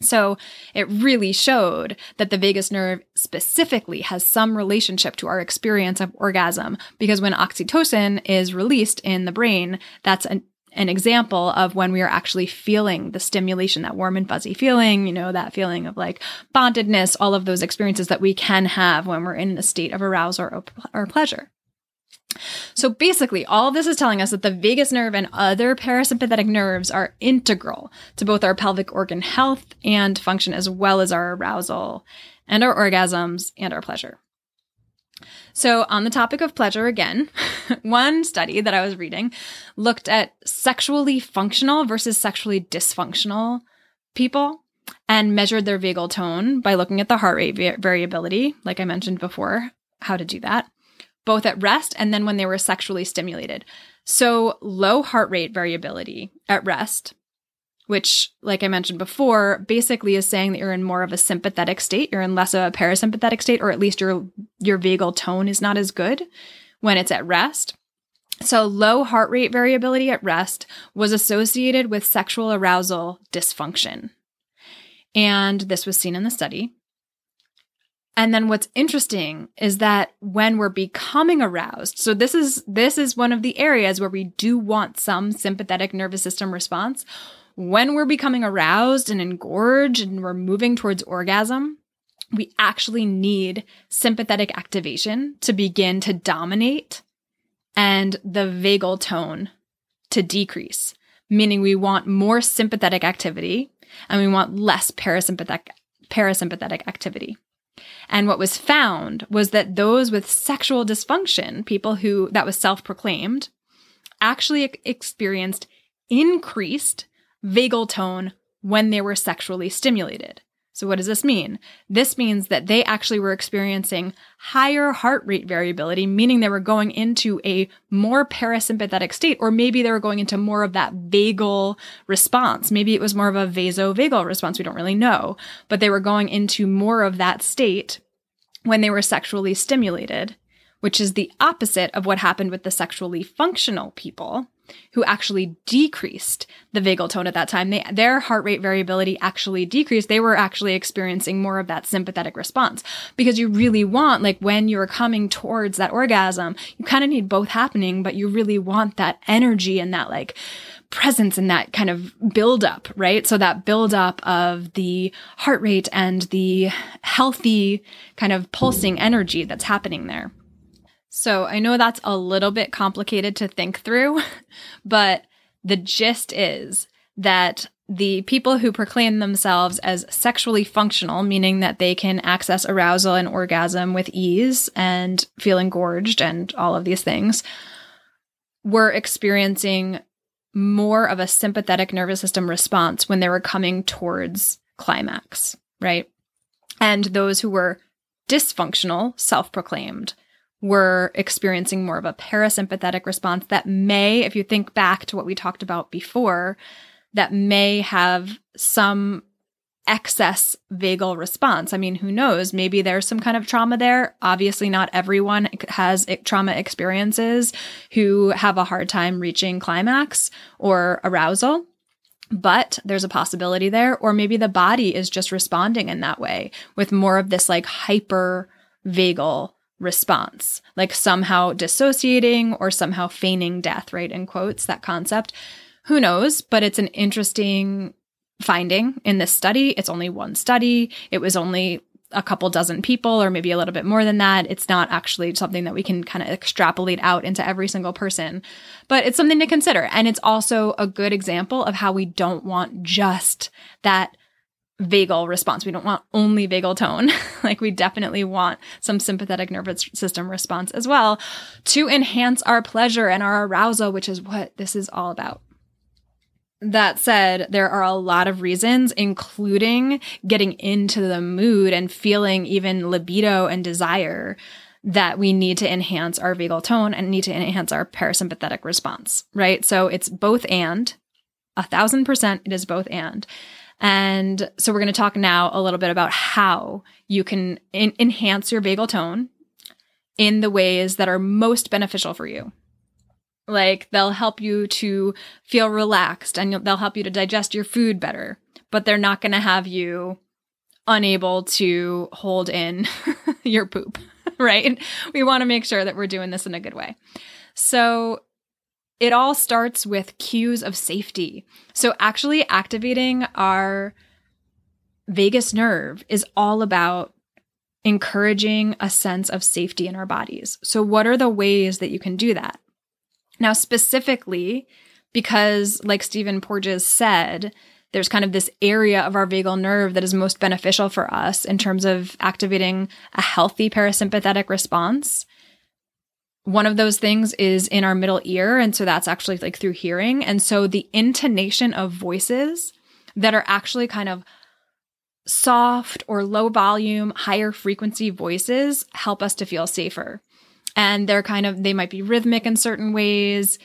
So it really showed that the vagus nerve specifically has some relationship to our experience of orgasm. Because when oxytocin is released in the brain, that's an an example of when we are actually feeling the stimulation, that warm and fuzzy feeling, you know, that feeling of like bondedness, all of those experiences that we can have when we're in a state of arousal or, or pleasure. So basically, all this is telling us that the vagus nerve and other parasympathetic nerves are integral to both our pelvic organ health and function, as well as our arousal and our orgasms and our pleasure. So, on the topic of pleasure again, one study that I was reading looked at sexually functional versus sexually dysfunctional people and measured their vagal tone by looking at the heart rate va- variability, like I mentioned before, how to do that, both at rest and then when they were sexually stimulated. So, low heart rate variability at rest which, like I mentioned before, basically is saying that you're in more of a sympathetic state, you're in less of a parasympathetic state, or at least your your vagal tone is not as good when it's at rest. So, low heart rate variability at rest was associated with sexual arousal dysfunction. And this was seen in the study. And then what's interesting is that when we're becoming aroused, so this is this is one of the areas where we do want some sympathetic nervous system response when we're becoming aroused and engorged and we're moving towards orgasm, we actually need sympathetic activation to begin to dominate and the vagal tone to decrease, meaning we want more sympathetic activity and we want less parasympathetic, parasympathetic activity. And what was found was that those with sexual dysfunction, people who that was self proclaimed, actually experienced increased vagal tone when they were sexually stimulated. So, what does this mean? This means that they actually were experiencing higher heart rate variability, meaning they were going into a more parasympathetic state, or maybe they were going into more of that vagal response. Maybe it was more of a vasovagal response. We don't really know, but they were going into more of that state when they were sexually stimulated, which is the opposite of what happened with the sexually functional people who actually decreased the vagal tone at that time. They, their heart rate variability actually decreased. They were actually experiencing more of that sympathetic response because you really want, like when you're coming towards that orgasm, you kind of need both happening, but you really want that energy and that like presence and that kind of buildup, right? So that buildup of the heart rate and the healthy kind of pulsing energy that's happening there. So I know that's a little bit complicated to think through, but the gist is that the people who proclaim themselves as sexually functional, meaning that they can access arousal and orgasm with ease and feel engorged and all of these things, were experiencing more of a sympathetic nervous system response when they were coming towards climax, right? And those who were dysfunctional, self proclaimed, were experiencing more of a parasympathetic response that may, if you think back to what we talked about before, that may have some excess vagal response. I mean, who knows? Maybe there's some kind of trauma there. Obviously, not everyone has trauma experiences who have a hard time reaching climax or arousal. But there's a possibility there, or maybe the body is just responding in that way with more of this like hyper vagal response, like somehow dissociating or somehow feigning death, right? In quotes, that concept. Who knows? But it's an interesting finding in this study. It's only one study. It was only a couple dozen people or maybe a little bit more than that. It's not actually something that we can kind of extrapolate out into every single person, but it's something to consider. And it's also a good example of how we don't want just that vagal response. We don't want only vagal tone. like we definitely want some sympathetic nervous system response as well to enhance our pleasure and our arousal, which is what this is all about. That said, there are a lot of reasons, including getting into the mood and feeling even libido and desire, that we need to enhance our vagal tone and need to enhance our parasympathetic response, right? So it's both and. A thousand percent, it is both and. And so we're going to talk now a little bit about how you can in- enhance your vagal tone in the ways that are most beneficial for you. Like they'll help you to feel relaxed and they'll help you to digest your food better, but they're not going to have you unable to hold in your poop, right? We want to make sure that we're doing this in a good way. So it all starts with cues of safety. So actually activating our vagus nerve is all about encouraging a sense of safety in our bodies. So what are the ways that you can do that? Now, specifically, because like Stephen Porges said, there's kind of this area of our vagal nerve that is most beneficial for us in terms of activating a healthy parasympathetic response. One of those things is in our middle ear. And so that's actually like through hearing. And so the intonation of voices that are actually kind of soft or low volume, higher frequency voices help us to feel safer and they're kind of they might be rhythmic in certain ways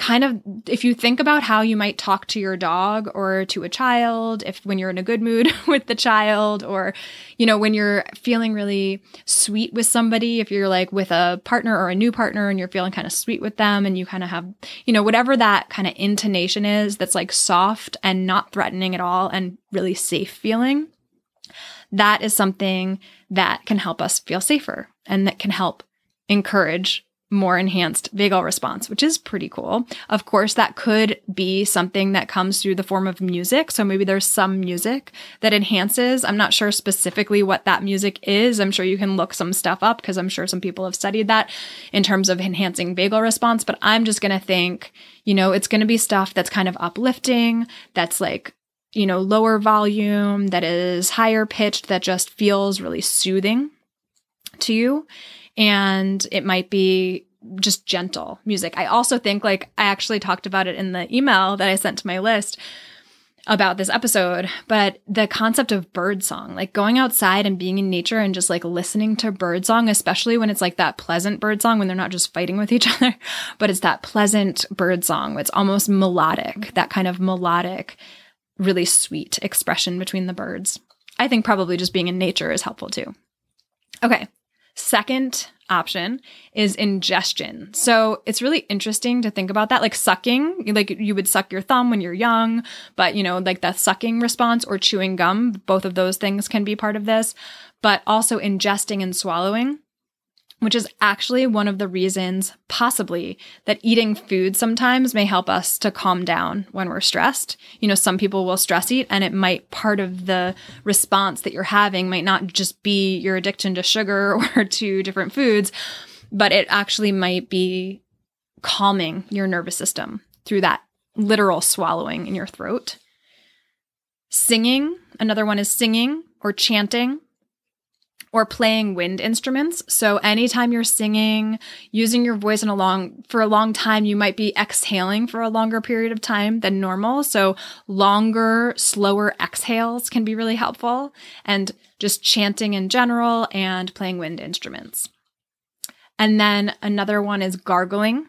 kind of if you think about how you might talk to your dog or to a child if when you're in a good mood with the child or you know when you're feeling really sweet with somebody if you're like with a partner or a new partner and you're feeling kind of sweet with them and you kind of have you know whatever that kind of intonation is that's like soft and not threatening at all and really safe feeling that is something that can help us feel safer and that can help encourage more enhanced vagal response, which is pretty cool. Of course, that could be something that comes through the form of music. So maybe there's some music that enhances. I'm not sure specifically what that music is. I'm sure you can look some stuff up because I'm sure some people have studied that in terms of enhancing vagal response. But I'm just going to think, you know, it's going to be stuff that's kind of uplifting, that's like you know, lower volume, that is higher pitched, that just feels really soothing to you and it might be just gentle music. I also think like I actually talked about it in the email that I sent to my list about this episode, but the concept of bird song, like going outside and being in nature and just like listening to bird song, especially when it's like that pleasant bird song when they're not just fighting with each other, but it's that pleasant bird song. It's almost melodic, mm-hmm. that kind of melodic, really sweet expression between the birds. I think probably just being in nature is helpful too. Okay, Second option is ingestion. So it's really interesting to think about that. Like sucking, like you would suck your thumb when you're young, but you know, like that sucking response or chewing gum, both of those things can be part of this, but also ingesting and swallowing which is actually one of the reasons, possibly, that eating food sometimes may help us to calm down when we're stressed. You know, some people will stress eat, and it might part of the response that you're having might not just be your addiction to sugar or to different foods, but it actually might be calming your nervous system through that literal swallowing in your throat. Singing, another one is singing or chanting or playing wind instruments. So anytime you're singing, using your voice in a long for a long time, you might be exhaling for a longer period of time than normal. So longer, slower exhales can be really helpful and just chanting in general and playing wind instruments. And then another one is gargling.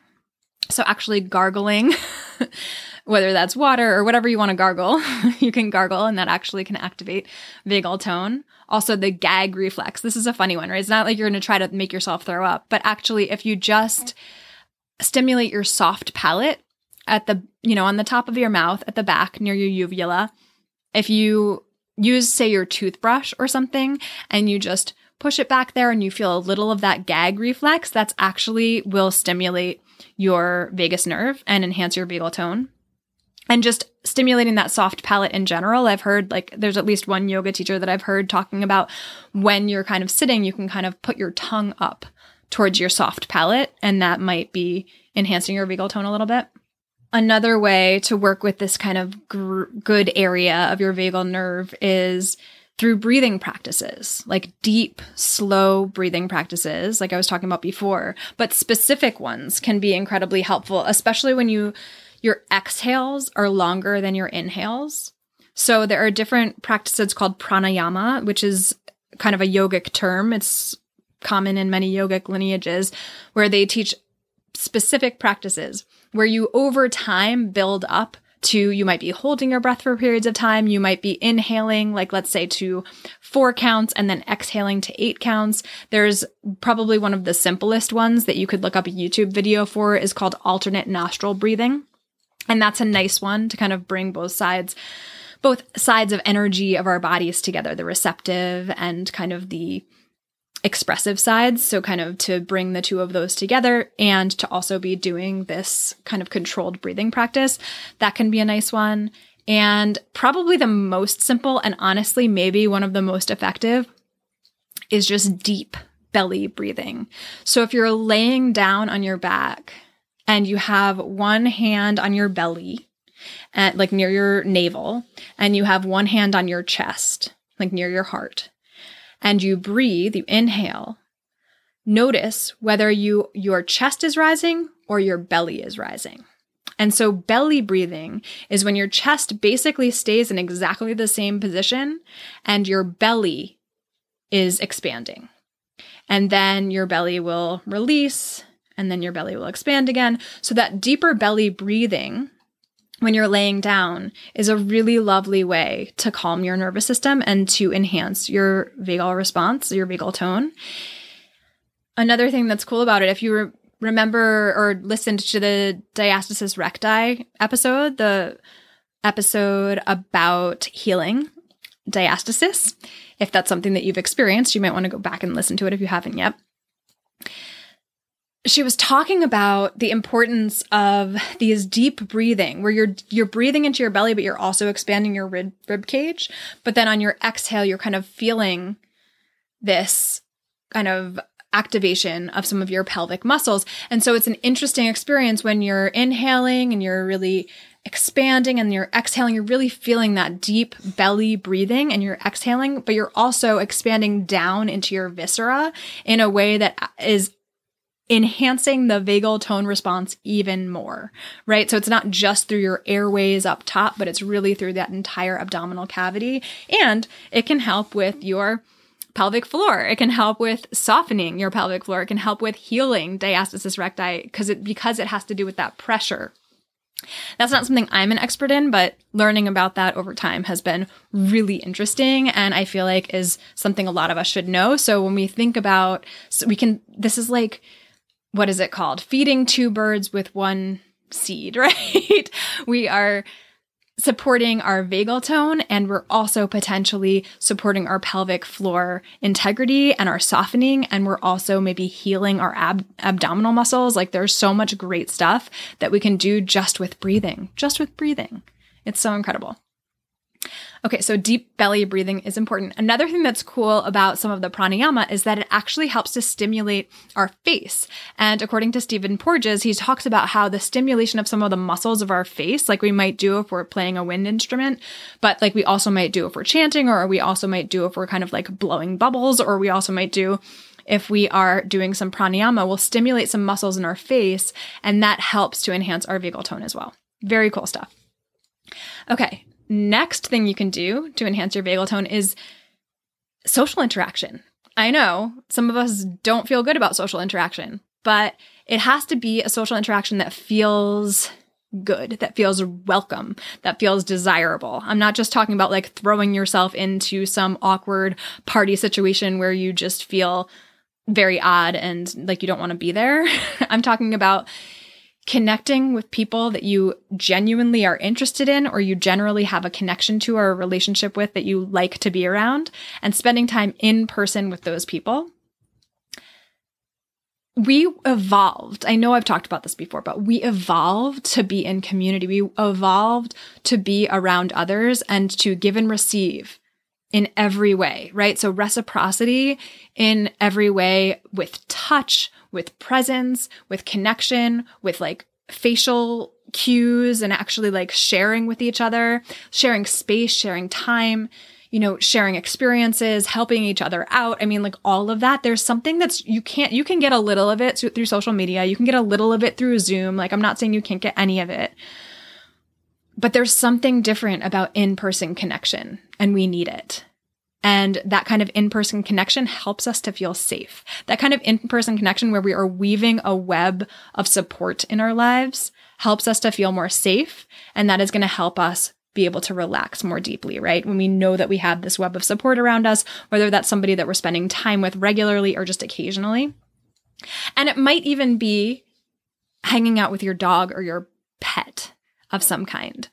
So actually gargling whether that's water or whatever you want to gargle, you can gargle and that actually can activate vagal tone. Also, the gag reflex. This is a funny one, right? It's not like you're going to try to make yourself throw up, but actually, if you just stimulate your soft palate at the, you know, on the top of your mouth, at the back near your uvula, if you use, say, your toothbrush or something, and you just push it back there and you feel a little of that gag reflex, that's actually will stimulate your vagus nerve and enhance your vagal tone and just stimulating that soft palate in general. I've heard like there's at least one yoga teacher that I've heard talking about when you're kind of sitting, you can kind of put your tongue up towards your soft palate, and that might be enhancing your vagal tone a little bit. Another way to work with this kind of gr- good area of your vagal nerve is through breathing practices, like deep, slow breathing practices, like I was talking about before, but specific ones can be incredibly helpful, especially when you your exhales are longer than your inhales. So there are different practices called pranayama, which is kind of a yogic term. It's common in many yogic lineages where they teach specific practices where you over time build up to you might be holding your breath for periods of time. You might be inhaling, like let's say to four counts and then exhaling to eight counts. There's probably one of the simplest ones that you could look up a YouTube video for is called alternate nostril breathing. And that's a nice one to kind of bring both sides, both sides of energy of our bodies together, the receptive and kind of the expressive sides. So, kind of to bring the two of those together and to also be doing this kind of controlled breathing practice. That can be a nice one. And probably the most simple and honestly, maybe one of the most effective is just deep belly breathing. So, if you're laying down on your back, and you have one hand on your belly, at, like near your navel, and you have one hand on your chest, like near your heart, and you breathe, you inhale. Notice whether you your chest is rising or your belly is rising. And so belly breathing is when your chest basically stays in exactly the same position and your belly is expanding. And then your belly will release and then your belly will expand again. So that deeper belly breathing when you're laying down is a really lovely way to calm your nervous system and to enhance your vagal response, your vagal tone. Another thing that's cool about it, if you re- remember or listened to the diastasis recti episode, the episode about healing diastasis, if that's something that you've experienced, you might want to go back and listen to it if you haven't yet she was talking about the importance of these deep breathing where you're you're breathing into your belly but you're also expanding your rib, rib cage. But then on your exhale you're kind of feeling this kind of activation of some of your pelvic muscles. And so it's an interesting experience when you're inhaling and you're really expanding and you're exhaling you're really feeling that deep belly breathing and you're exhaling but you're also expanding down into your viscera in a way that is enhancing the vagal tone response even more, right? So it's not just through your airways up top, but it's really through that entire abdominal cavity. And it can help with your pelvic floor. It can help with softening your pelvic floor. It can help with healing diastasis recti because it because it has to do with that pressure. That's not something I'm an expert in, but learning about that over time has been really interesting and I feel like is something a lot of us should know. So when we think about so we can this is like what is it called? Feeding two birds with one seed, right? we are supporting our vagal tone and we're also potentially supporting our pelvic floor integrity and our softening and we're also maybe healing our ab- abdominal muscles like there's so much great stuff that we can do just with breathing just with breathing it's so incredible Okay, so deep belly breathing is important. Another thing that's cool about some of the pranayama is that it actually helps to stimulate our face. And according to Stephen Porges, he talks about how the stimulation of some of the muscles of our face, like we might do if we're playing a wind instrument, but like we also might do if we're chanting, or we also might do if we're kind of like blowing bubbles, or we also might do if we are doing some pranayama, will stimulate some muscles in our face, and that helps to enhance our vagal tone as well. Very cool stuff. Okay, Next thing you can do to enhance your vagal tone is social interaction. I know some of us don't feel good about social interaction, but it has to be a social interaction that feels good, that feels welcome, that feels desirable. I'm not just talking about like throwing yourself into some awkward party situation where you just feel very odd and like you don't want to be there. I'm talking about connecting with people that you genuinely are interested in or you generally have a connection to or a relationship with that you like to be around and spending time in person with those people. We evolved. I know I've talked about this before, but we evolved to be in community. We evolved to be around others and to give and receive in every way, right? So reciprocity in every way with touch, with presence, with connection, with like facial cues and actually like sharing with each other, sharing space, sharing time, you know, sharing experiences, helping each other out. I mean, like all of that. There's something that's, you can't, you can get a little of it through social media. You can get a little of it through Zoom. Like, I'm not saying you can't get any of it, but there's something different about in person connection and we need it. And that kind of in-person connection helps us to feel safe. That kind of in-person connection where we are weaving a web of support in our lives helps us to feel more safe. And that is going to help us be able to relax more deeply, right? When we know that we have this web of support around us, whether that's somebody that we're spending time with regularly or just occasionally. And it might even be hanging out with your dog or your pet of some kind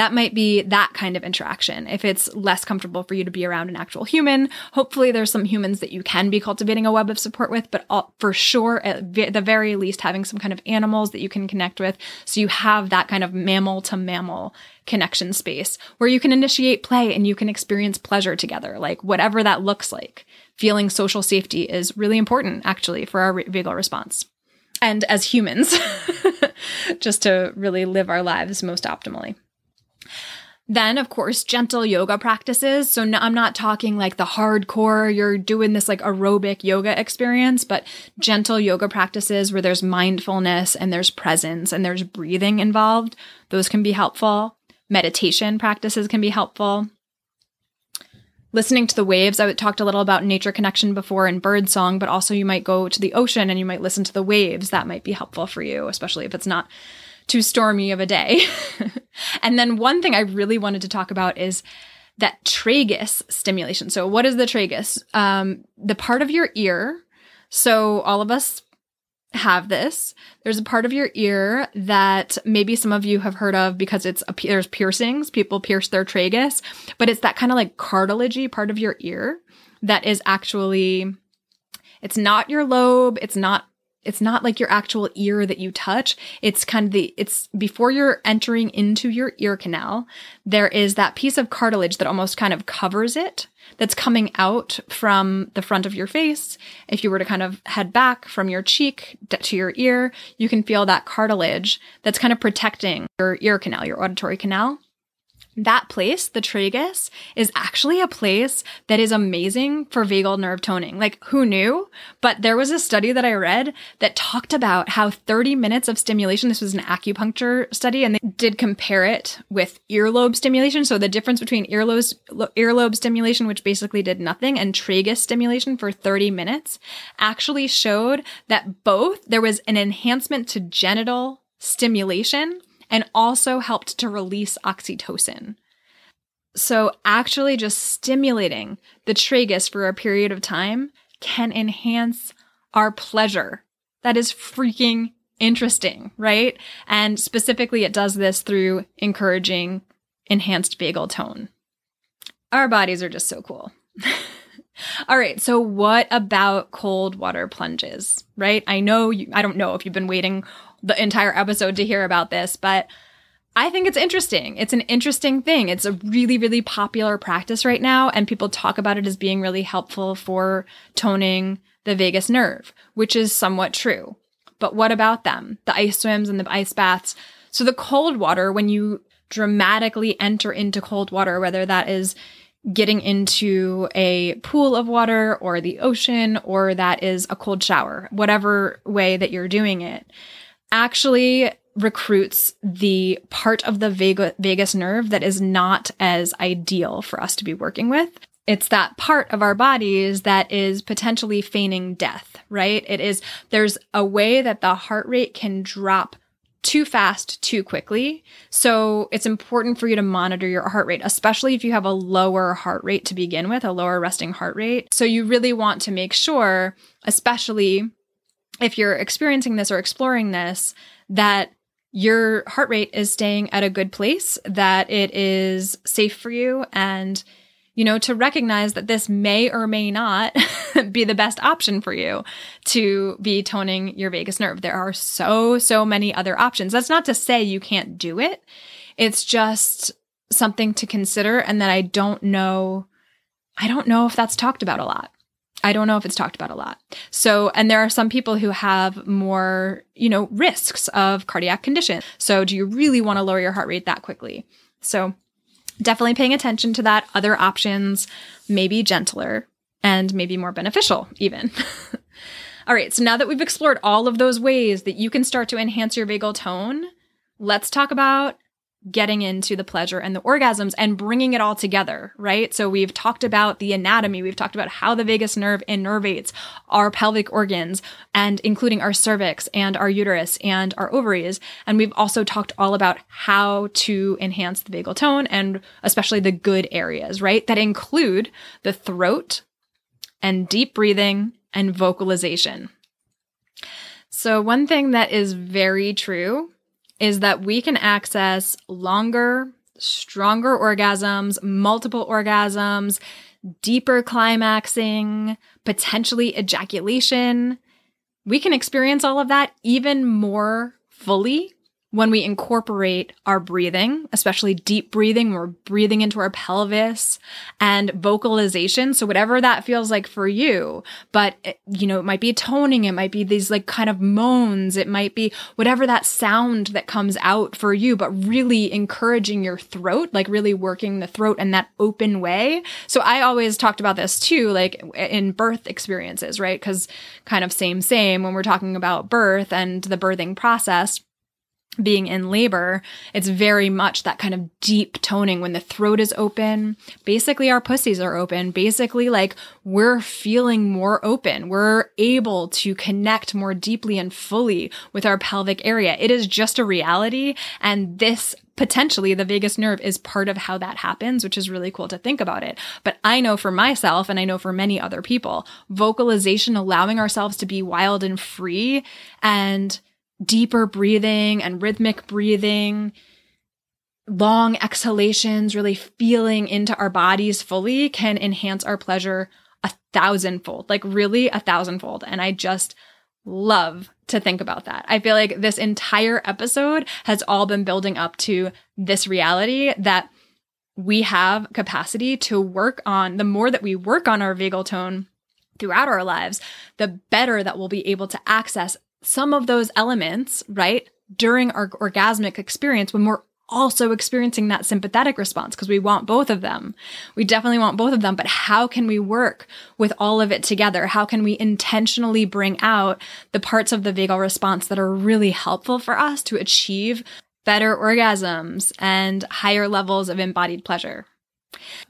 that might be that kind of interaction. If it's less comfortable for you to be around an actual human, hopefully there's some humans that you can be cultivating a web of support with, but all, for sure, at the very least, having some kind of animals that you can connect with. So you have that kind of mammal to mammal connection space where you can initiate play and you can experience pleasure together, like whatever that looks like. Feeling social safety is really important actually for our vagal response. And as humans, just to really live our lives most optimally. Then, of course, gentle yoga practices. So no, I'm not talking like the hardcore, you're doing this like aerobic yoga experience, but gentle yoga practices where there's mindfulness and there's presence and there's breathing involved. Those can be helpful. Meditation practices can be helpful. Listening to the waves. I talked a little about nature connection before and bird song, but also you might go to the ocean and you might listen to the waves. That might be helpful for you, especially if it's not too stormy of a day. and then one thing I really wanted to talk about is that tragus stimulation. So what is the tragus? Um, the part of your ear. So all of us have this. There's a part of your ear that maybe some of you have heard of because it's a, there's piercings. People pierce their tragus, but it's that kind of like cartilagey part of your ear that is actually it's not your lobe. It's not it's not like your actual ear that you touch. It's kind of the, it's before you're entering into your ear canal, there is that piece of cartilage that almost kind of covers it that's coming out from the front of your face. If you were to kind of head back from your cheek to your ear, you can feel that cartilage that's kind of protecting your ear canal, your auditory canal that place, the tragus, is actually a place that is amazing for vagal nerve toning. Like, who knew? But there was a study that I read that talked about how 30 minutes of stimulation, this was an acupuncture study, and they did compare it with earlobe stimulation. So the difference between earlobe, earlobe stimulation, which basically did nothing, and tragus stimulation for 30 minutes actually showed that both there was an enhancement to genital stimulation and also helped to release oxytocin. So, actually, just stimulating the tragus for a period of time can enhance our pleasure. That is freaking interesting, right? And specifically, it does this through encouraging enhanced vagal tone. Our bodies are just so cool. All right, so what about cold water plunges, right? I know you, I don't know if you've been waiting the entire episode to hear about this, but I think it's interesting. It's an interesting thing. It's a really, really popular practice right now, and people talk about it as being really helpful for toning the vagus nerve, which is somewhat true. But what about them? The ice swims and the ice baths. So the cold water, when you dramatically enter into cold water, whether that is getting into a pool of water or the ocean or that is a cold shower, whatever way that you're doing it, actually recruits the part of the vagus nerve that is not as ideal for us to be working with. It's that part of our bodies that is potentially feigning death, right? It is, there's a way that the heart rate can drop too fast too quickly. So it's important for you to monitor your heart rate, especially if you have a lower heart rate to begin with, a lower resting heart rate. So you really want to make sure, especially if you're experiencing this or exploring this, that your heart rate is staying at a good place, that it is safe for you and you know, to recognize that this may or may not be the best option for you to be toning your vagus nerve. There are so, so many other options. That's not to say you can't do it. It's just something to consider and that I don't know. I don't know if that's talked about a lot. I don't know if it's talked about a lot. So, and there are some people who have more, you know, risks of cardiac condition. So, do you really want to lower your heart rate that quickly? So, definitely paying attention to that. Other options may be gentler and maybe more beneficial, even. all right, so now that we've explored all of those ways that you can start to enhance your vagal tone, let's talk about getting into the pleasure and the orgasms and bringing it all together, right? So we've talked about the anatomy, we've talked about how the vagus nerve innervates our pelvic organs and including our cervix and our uterus and our ovaries. And we've also talked all about how to enhance the vagal tone and especially the good areas, right? That include the throat and deep breathing and vocalization. So one thing that is very true is that we can access longer, stronger orgasms, multiple orgasms, deeper climaxing, potentially ejaculation. We can experience all of that even more fully when we incorporate our breathing, especially deep breathing, we're breathing into our pelvis and vocalization. So whatever that feels like for you, but it, you know, it might be toning. It might be these like kind of moans. It might be whatever that sound that comes out for you, but really encouraging your throat, like really working the throat in that open way. So I always talked about this too, like eh, in birth experiences, right? Cause kind of same, same when we're talking about birth and the birthing process being in labor, it's very much that kind of deep toning when the throat is open. Basically, our pussies are open. Basically, like we're feeling more open. We're able to connect more deeply and fully with our pelvic area. It is just a reality. And this potentially the vagus nerve is part of how that happens, which is really cool to think about it. But I know for myself, and I know for many other people, vocalization, allowing ourselves to be wild and free and deeper breathing and rhythmic breathing, long exhalations, really feeling into our bodies fully can enhance our pleasure a thousandfold, like really a thousandfold. And I just love to think about that. I feel like this entire episode has all been building up to this reality that we have capacity to work on the more that we work on our vagal tone throughout our lives, the better that we'll be able to access some of those elements, right, during our orgasmic experience when we're also experiencing that sympathetic response because we want both of them. We definitely want both of them, but how can we work with all of it together? How can we intentionally bring out the parts of the vagal response that are really helpful for us to achieve better orgasms and higher levels of embodied pleasure?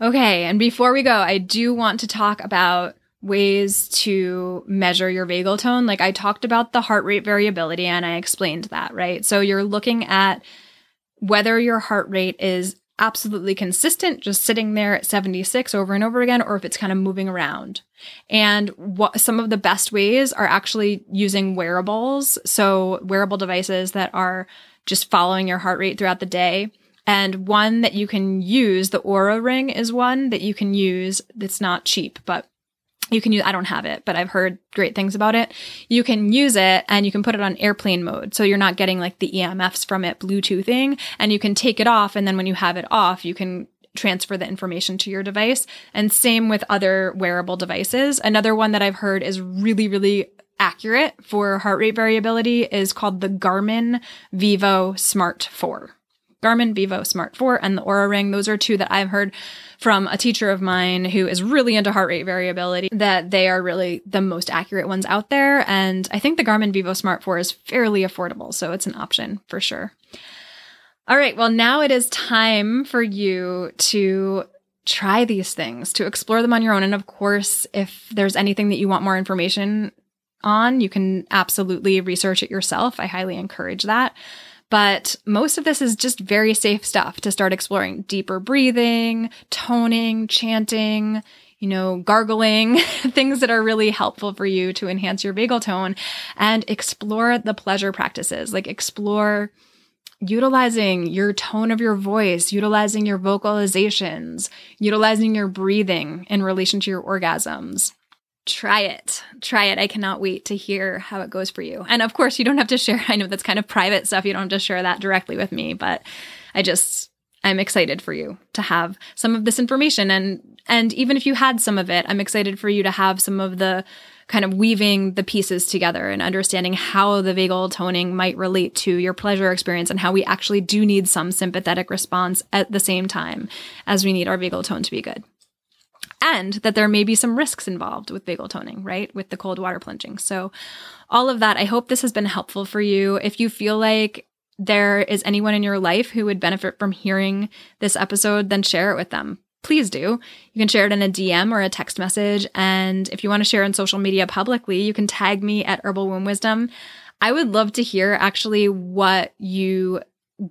Okay, and before we go, I do want to talk about ways to measure your vagal tone. Like I talked about the heart rate variability and I explained that, right? So you're looking at whether your heart rate is absolutely consistent, just sitting there at 76 over and over again, or if it's kind of moving around. And what some of the best ways are actually using wearables. So wearable devices that are just following your heart rate throughout the day. And one that you can use, the Oura ring is one that you can use. It's not cheap, but you can use, I don't have it, but I've heard great things about it. You can use it and you can put it on airplane mode. So you're not getting like the EMFs from it Bluetoothing and you can take it off. And then when you have it off, you can transfer the information to your device. And same with other wearable devices. Another one that I've heard is really, really accurate for heart rate variability is called the Garmin Vivo Smart 4. Garmin Vivo Smart 4 and the Oura Ring. Those are two that I've heard from a teacher of mine who is really into heart rate variability that they are really the most accurate ones out there. And I think the Garmin Vivo Smart 4 is fairly affordable. So it's an option for sure. All right. Well, now it is time for you to try these things, to explore them on your own. And of course, if there's anything that you want more information on, you can absolutely research it yourself. I highly encourage that. But most of this is just very safe stuff to start exploring. Deeper breathing, toning, chanting, you know, gargling, things that are really helpful for you to enhance your vagal tone and explore the pleasure practices, like explore utilizing your tone of your voice, utilizing your vocalizations, utilizing your breathing in relation to your orgasms try it. Try it. I cannot wait to hear how it goes for you. And of course, you don't have to share. I know that's kind of private stuff. You don't have to share that directly with me, but I just, I'm excited for you to have some of this information. And, and even if you had some of it, I'm excited for you to have some of the kind of weaving the pieces together and understanding how the vagal toning might relate to your pleasure experience and how we actually do need some sympathetic response at the same time as we need our vagal tone to be good and that there may be some risks involved with vagal toning, right? With the cold water plunging. So, all of that, I hope this has been helpful for you. If you feel like there is anyone in your life who would benefit from hearing this episode, then share it with them. Please do. You can share it in a DM or a text message. And if you want to share on social media publicly, you can tag me at Herbal Womb Wisdom. I would love to hear actually what you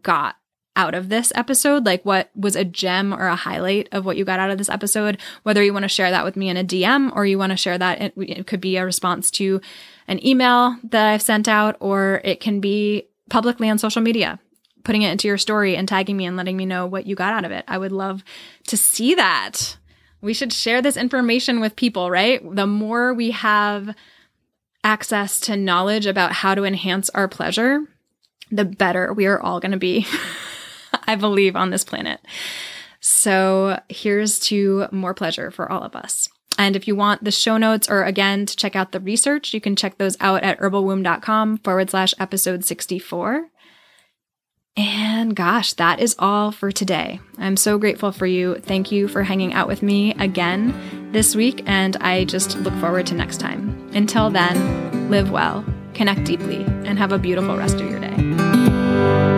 got out of this episode, like what was a gem or a highlight of what you got out of this episode, whether you want to share that with me in a DM or you want to share that, it, it could be a response to an email that I've sent out, or it can be publicly on social media, putting it into your story and tagging me and letting me know what you got out of it. I would love to see that. We should share this information with people, right? The more we have access to knowledge about how to enhance our pleasure, the better we are all going to be. I believe, on this planet. So here's to more pleasure for all of us. And if you want the show notes or again to check out the research, you can check those out at herbalwomb.com forward slash episode 64. And gosh, that is all for today. I'm so grateful for you. Thank you for hanging out with me again this week, and I just look forward to next time. Until then, live well, connect deeply, and have a beautiful rest of your day.